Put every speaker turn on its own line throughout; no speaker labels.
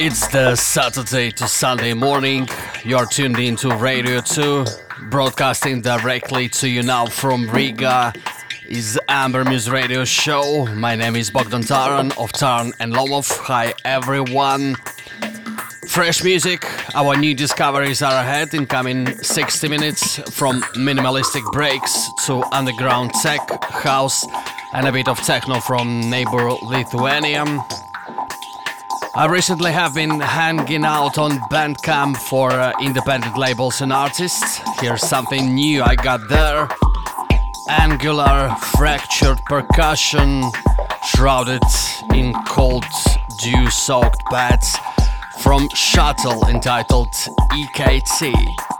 It's the Saturday to Sunday morning. You're tuned into Radio 2, broadcasting directly to you now from Riga. Is Amber Muse Radio Show. My name is Bogdan Taran of Taran and Lomov. Hi everyone. Fresh music, our new discoveries are ahead in coming 60 minutes from minimalistic breaks to underground tech, house, and a bit of techno from neighbor Lithuania. I recently have been hanging out on Bandcamp for uh, independent labels and artists. Here's something new I got there. Angular fractured percussion shrouded in cold dew soaked beds from Shuttle entitled EKT.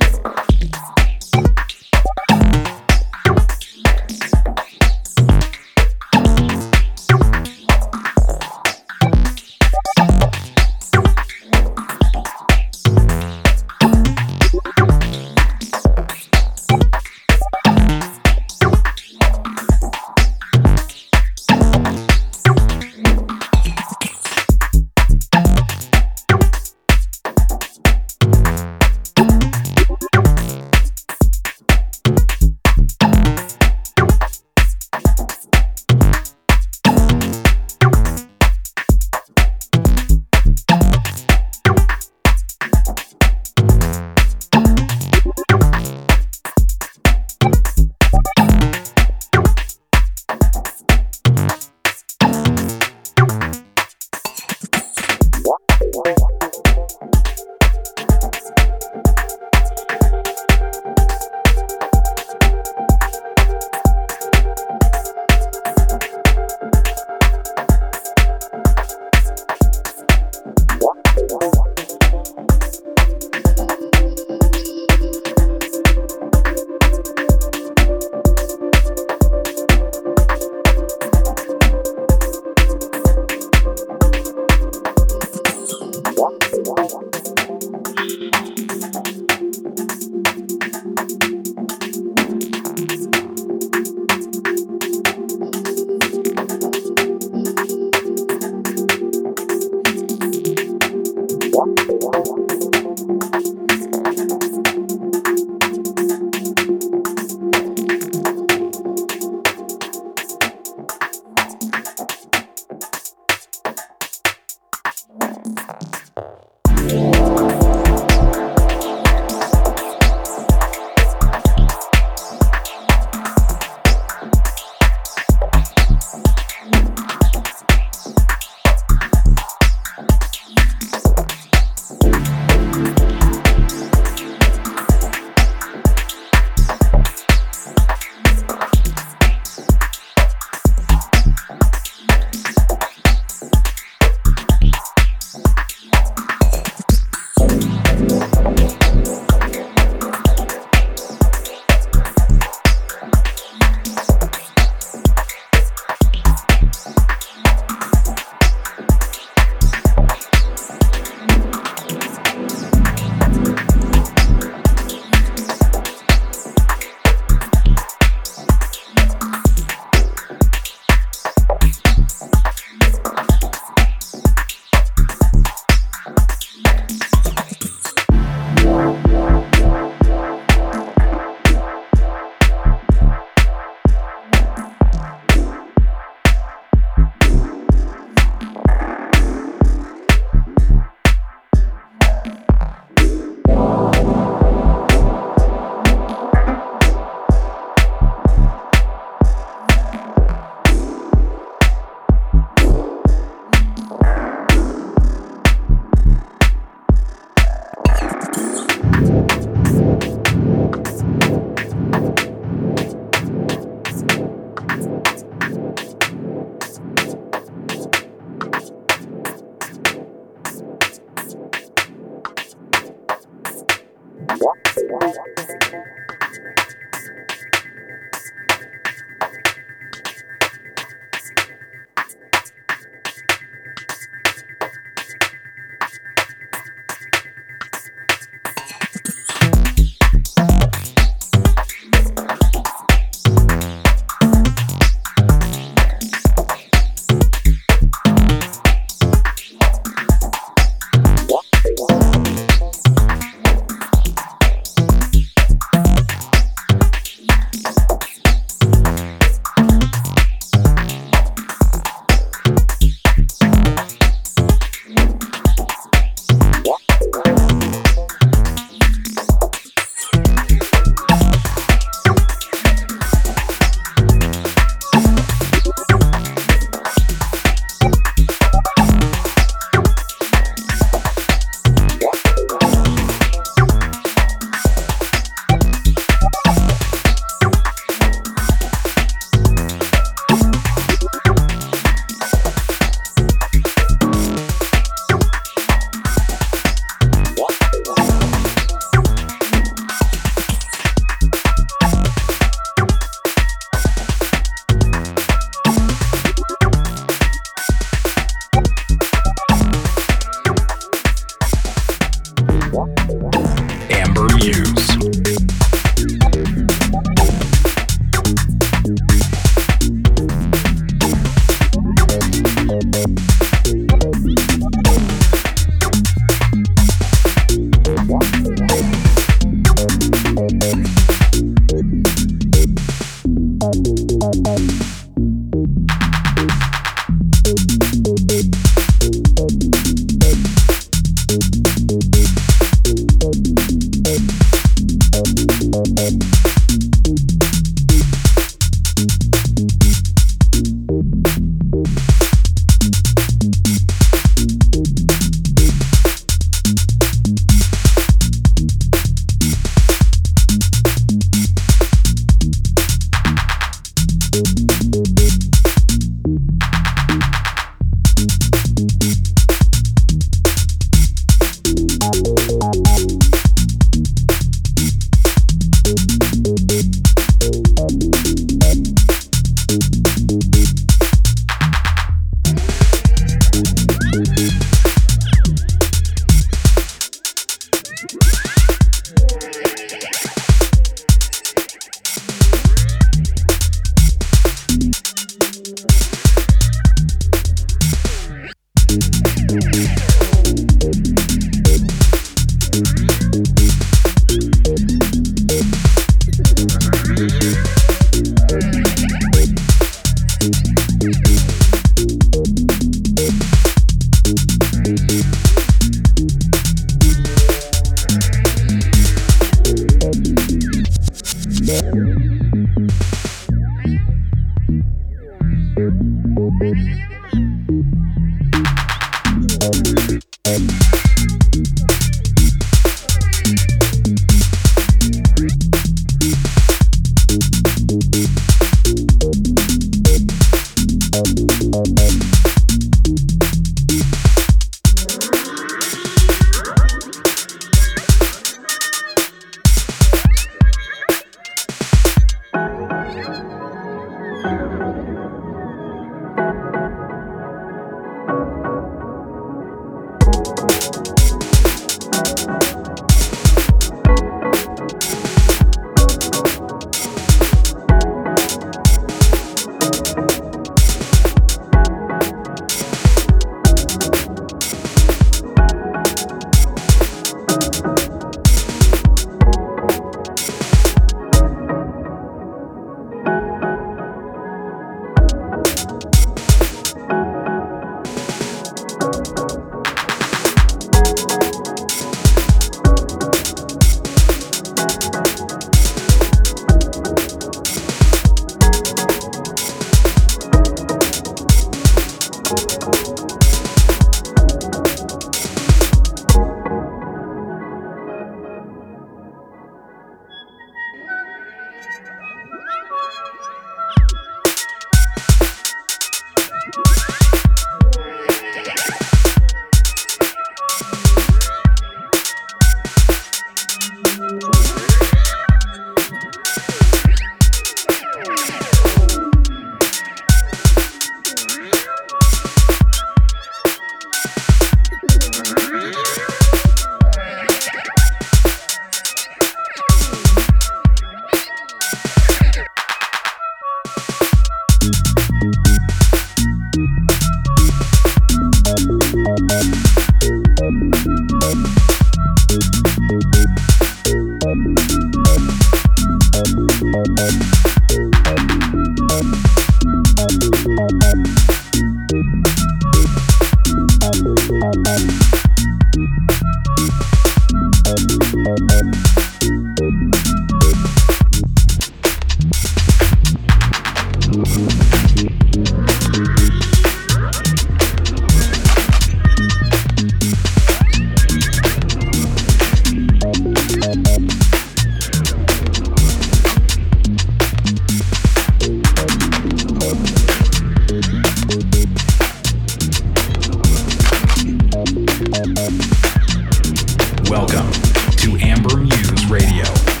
Welcome to Amber Muse Radio.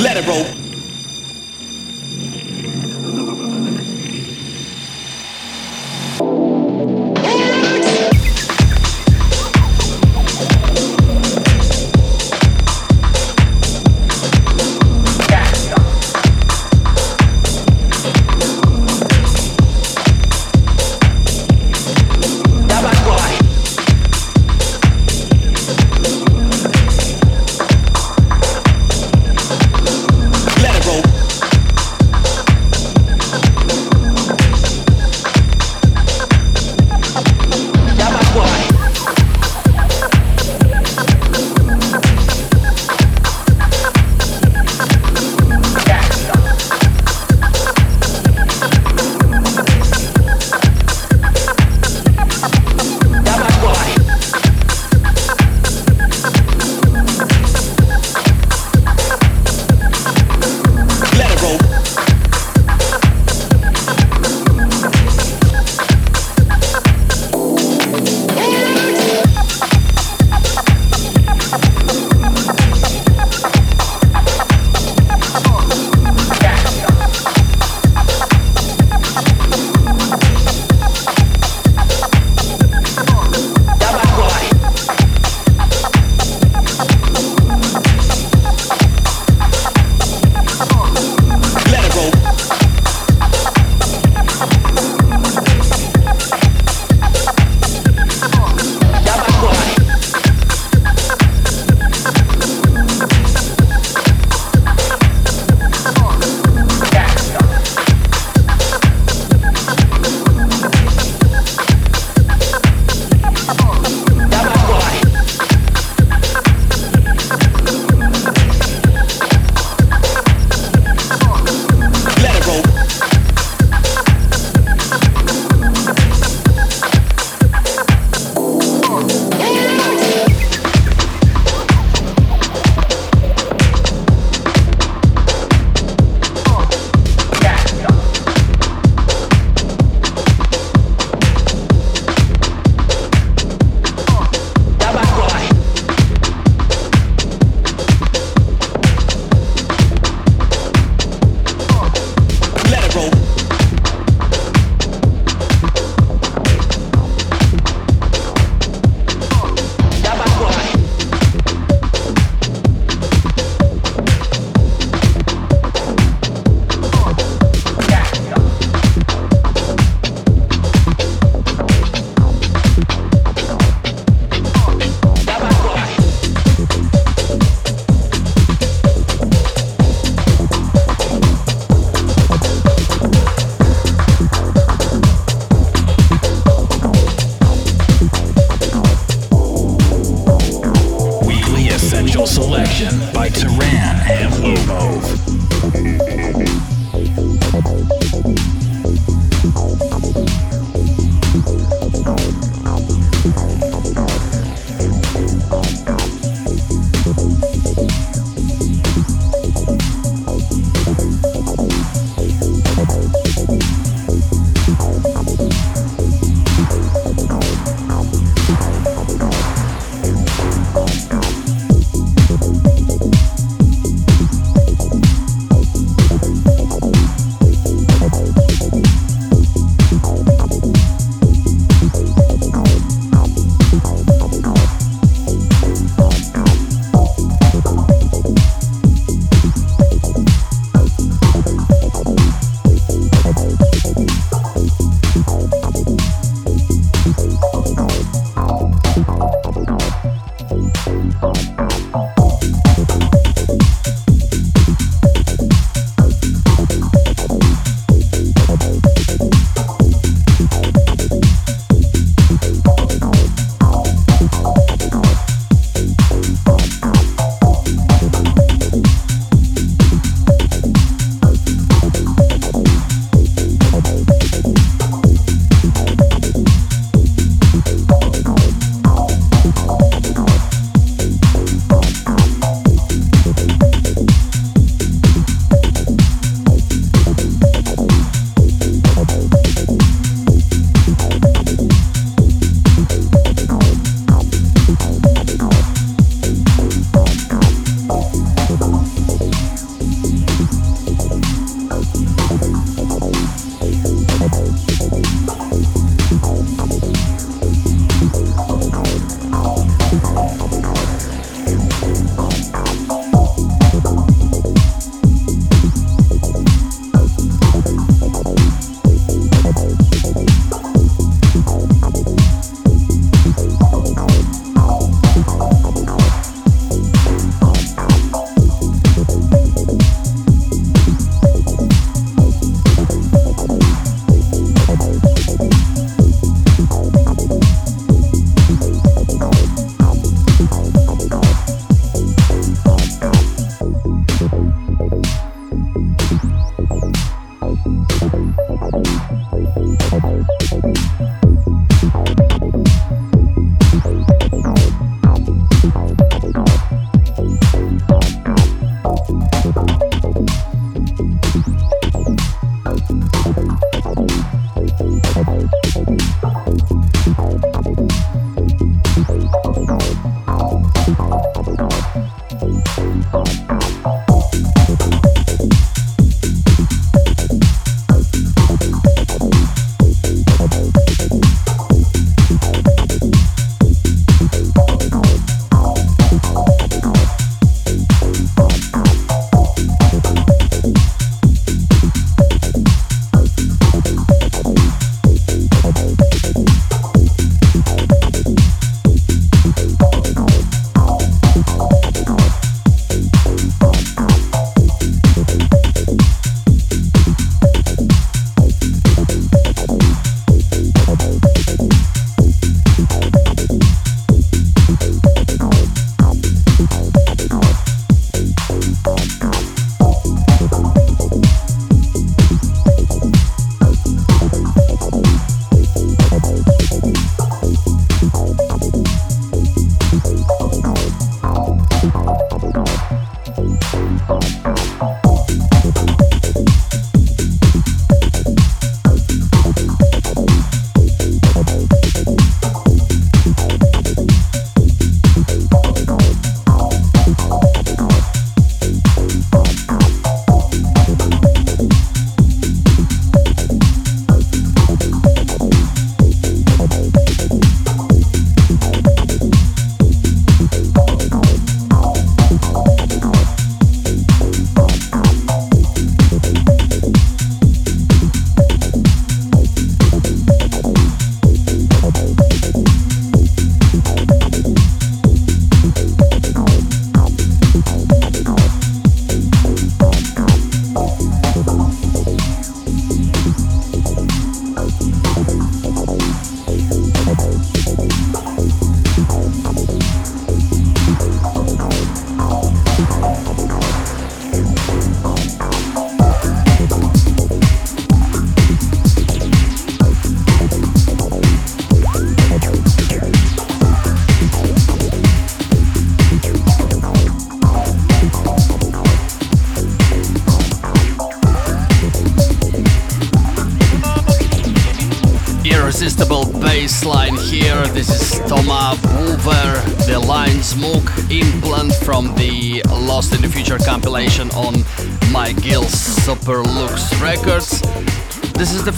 Let it roll.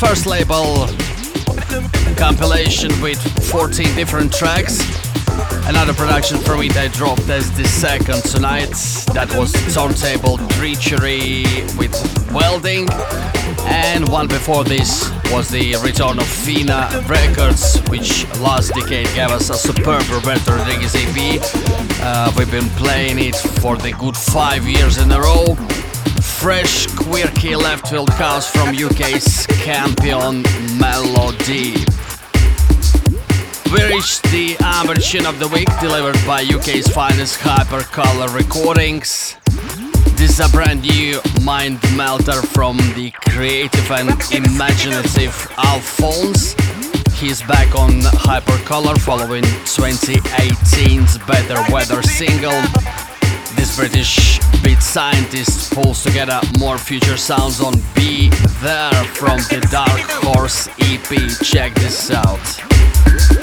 First label compilation with 14 different tracks. Another production from it I dropped as the second tonight. That was Turntable Treachery with Welding. And one before this was the return of Fina Records, which last decade gave us a superb Roberto Rodriguez EP. Uh, we've been playing it for the good five years in a row. Fresh, quirky left field house from UK's champion Melody. We reached the Tune of the Week, delivered by UK's finest Hypercolour Recordings. This is a brand new mind melter from the creative and imaginative Alphonse. He's back on Hypercolour following 2018's Better Weather single. This British beat scientist pulls together more future sounds on Be There from the Dark Horse EP. Check this out.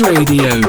Radio.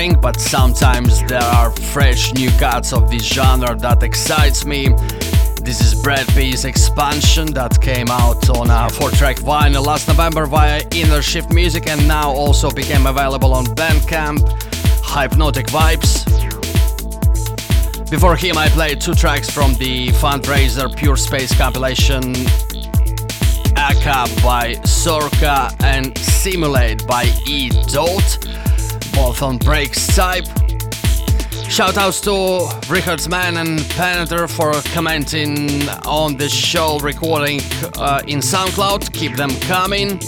Boring, but sometimes there are fresh new cuts of this genre that excites me. This is Brad P's expansion that came out on uh, a 4-track vinyl last November via Inner Shift Music and now also became available on Bandcamp. Hypnotic Vibes. Before him I played two tracks from the fundraiser Pure Space compilation Aka by Sorka and Simulate by E. Dot, both on Breaks type. Shoutouts to Richards Man and Peneter for commenting on the show recording uh, in SoundCloud. Keep them coming.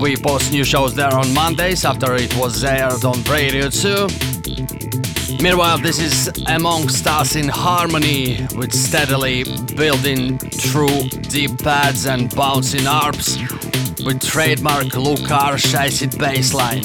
We post new shows there on Mondays after it was aired on Radio 2. Meanwhile, this is Amongst Us in Harmony with steadily building through deep pads and bouncing arps with trademark Lucar Shacid bassline.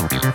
Don't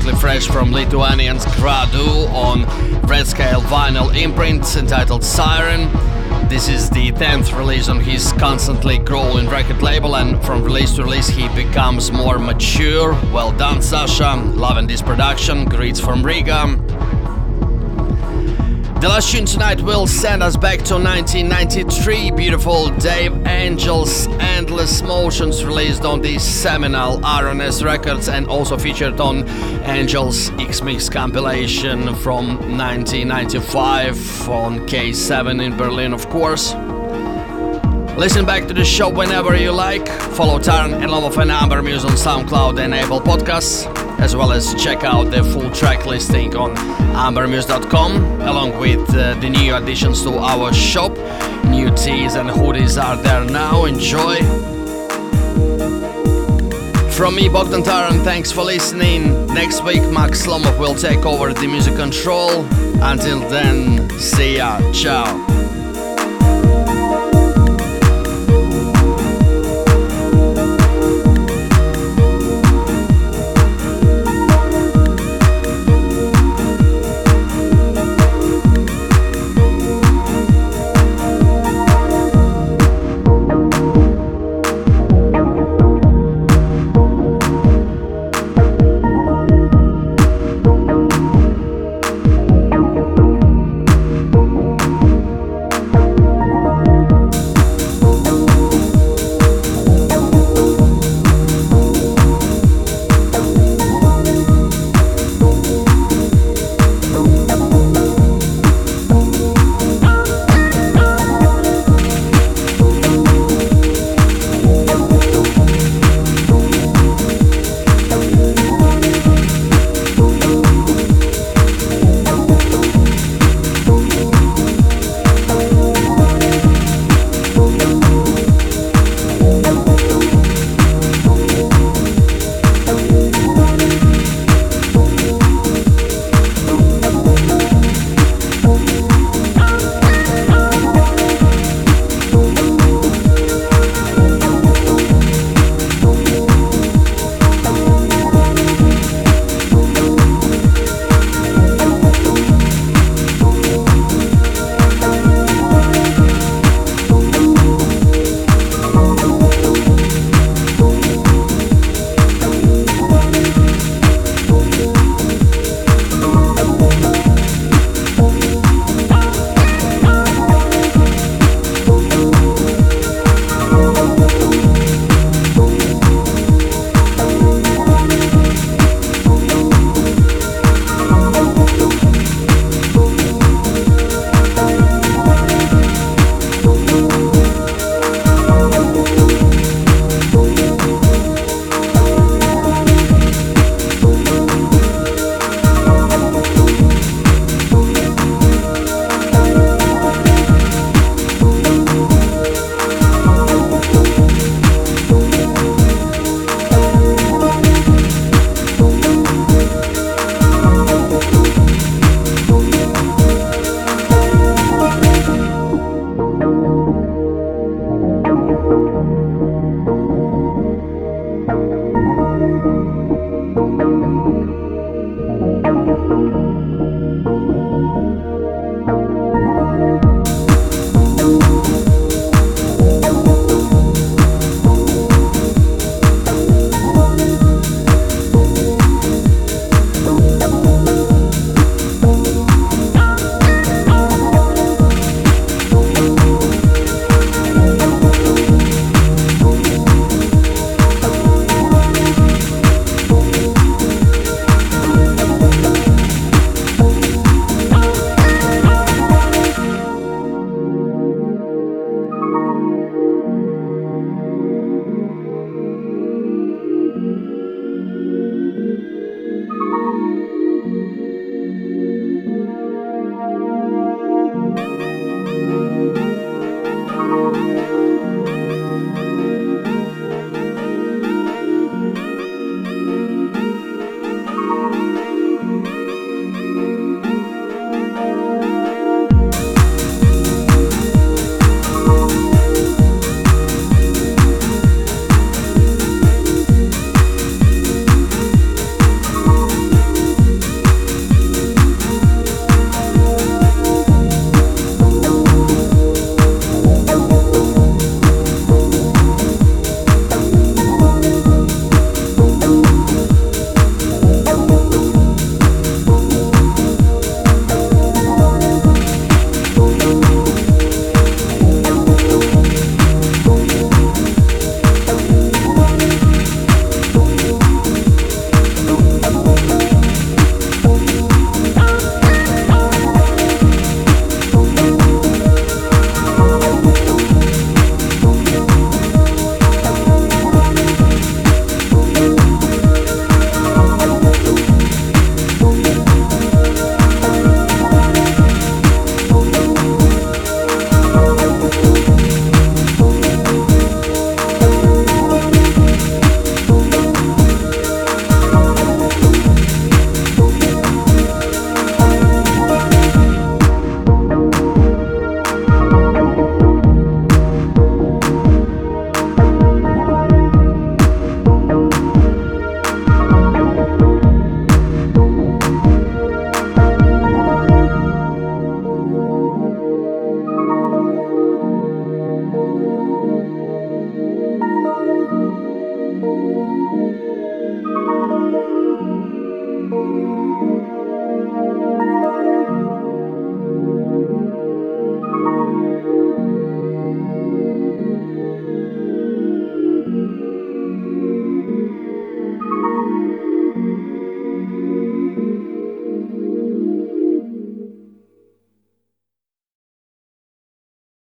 absolutely fresh from Lithuanians Gradu on Red Scale vinyl imprint entitled Siren. This is the 10th release on his constantly growing record label, and from release to release, he becomes more mature. Well done, Sasha. Loving this production. Greets from Riga. The last tune tonight will send us back to 1993. Beautiful Dave Angel's Endless Motions released on the seminal R&S Records and also featured on Angel's X Mix compilation from 1995 on K7 in Berlin, of course. Listen back to the show whenever you like. Follow Taran and Love of an Amber Muse on SoundCloud and Apple Podcasts, as well as check out the full track listing on ambermuse.com, along with uh, the new additions to our shop. New tees and hoodies are there now. Enjoy. From me, Bogdan Taran, thanks for listening. Next week, Max Lomov will take over the music control. Until then, see ya. Ciao.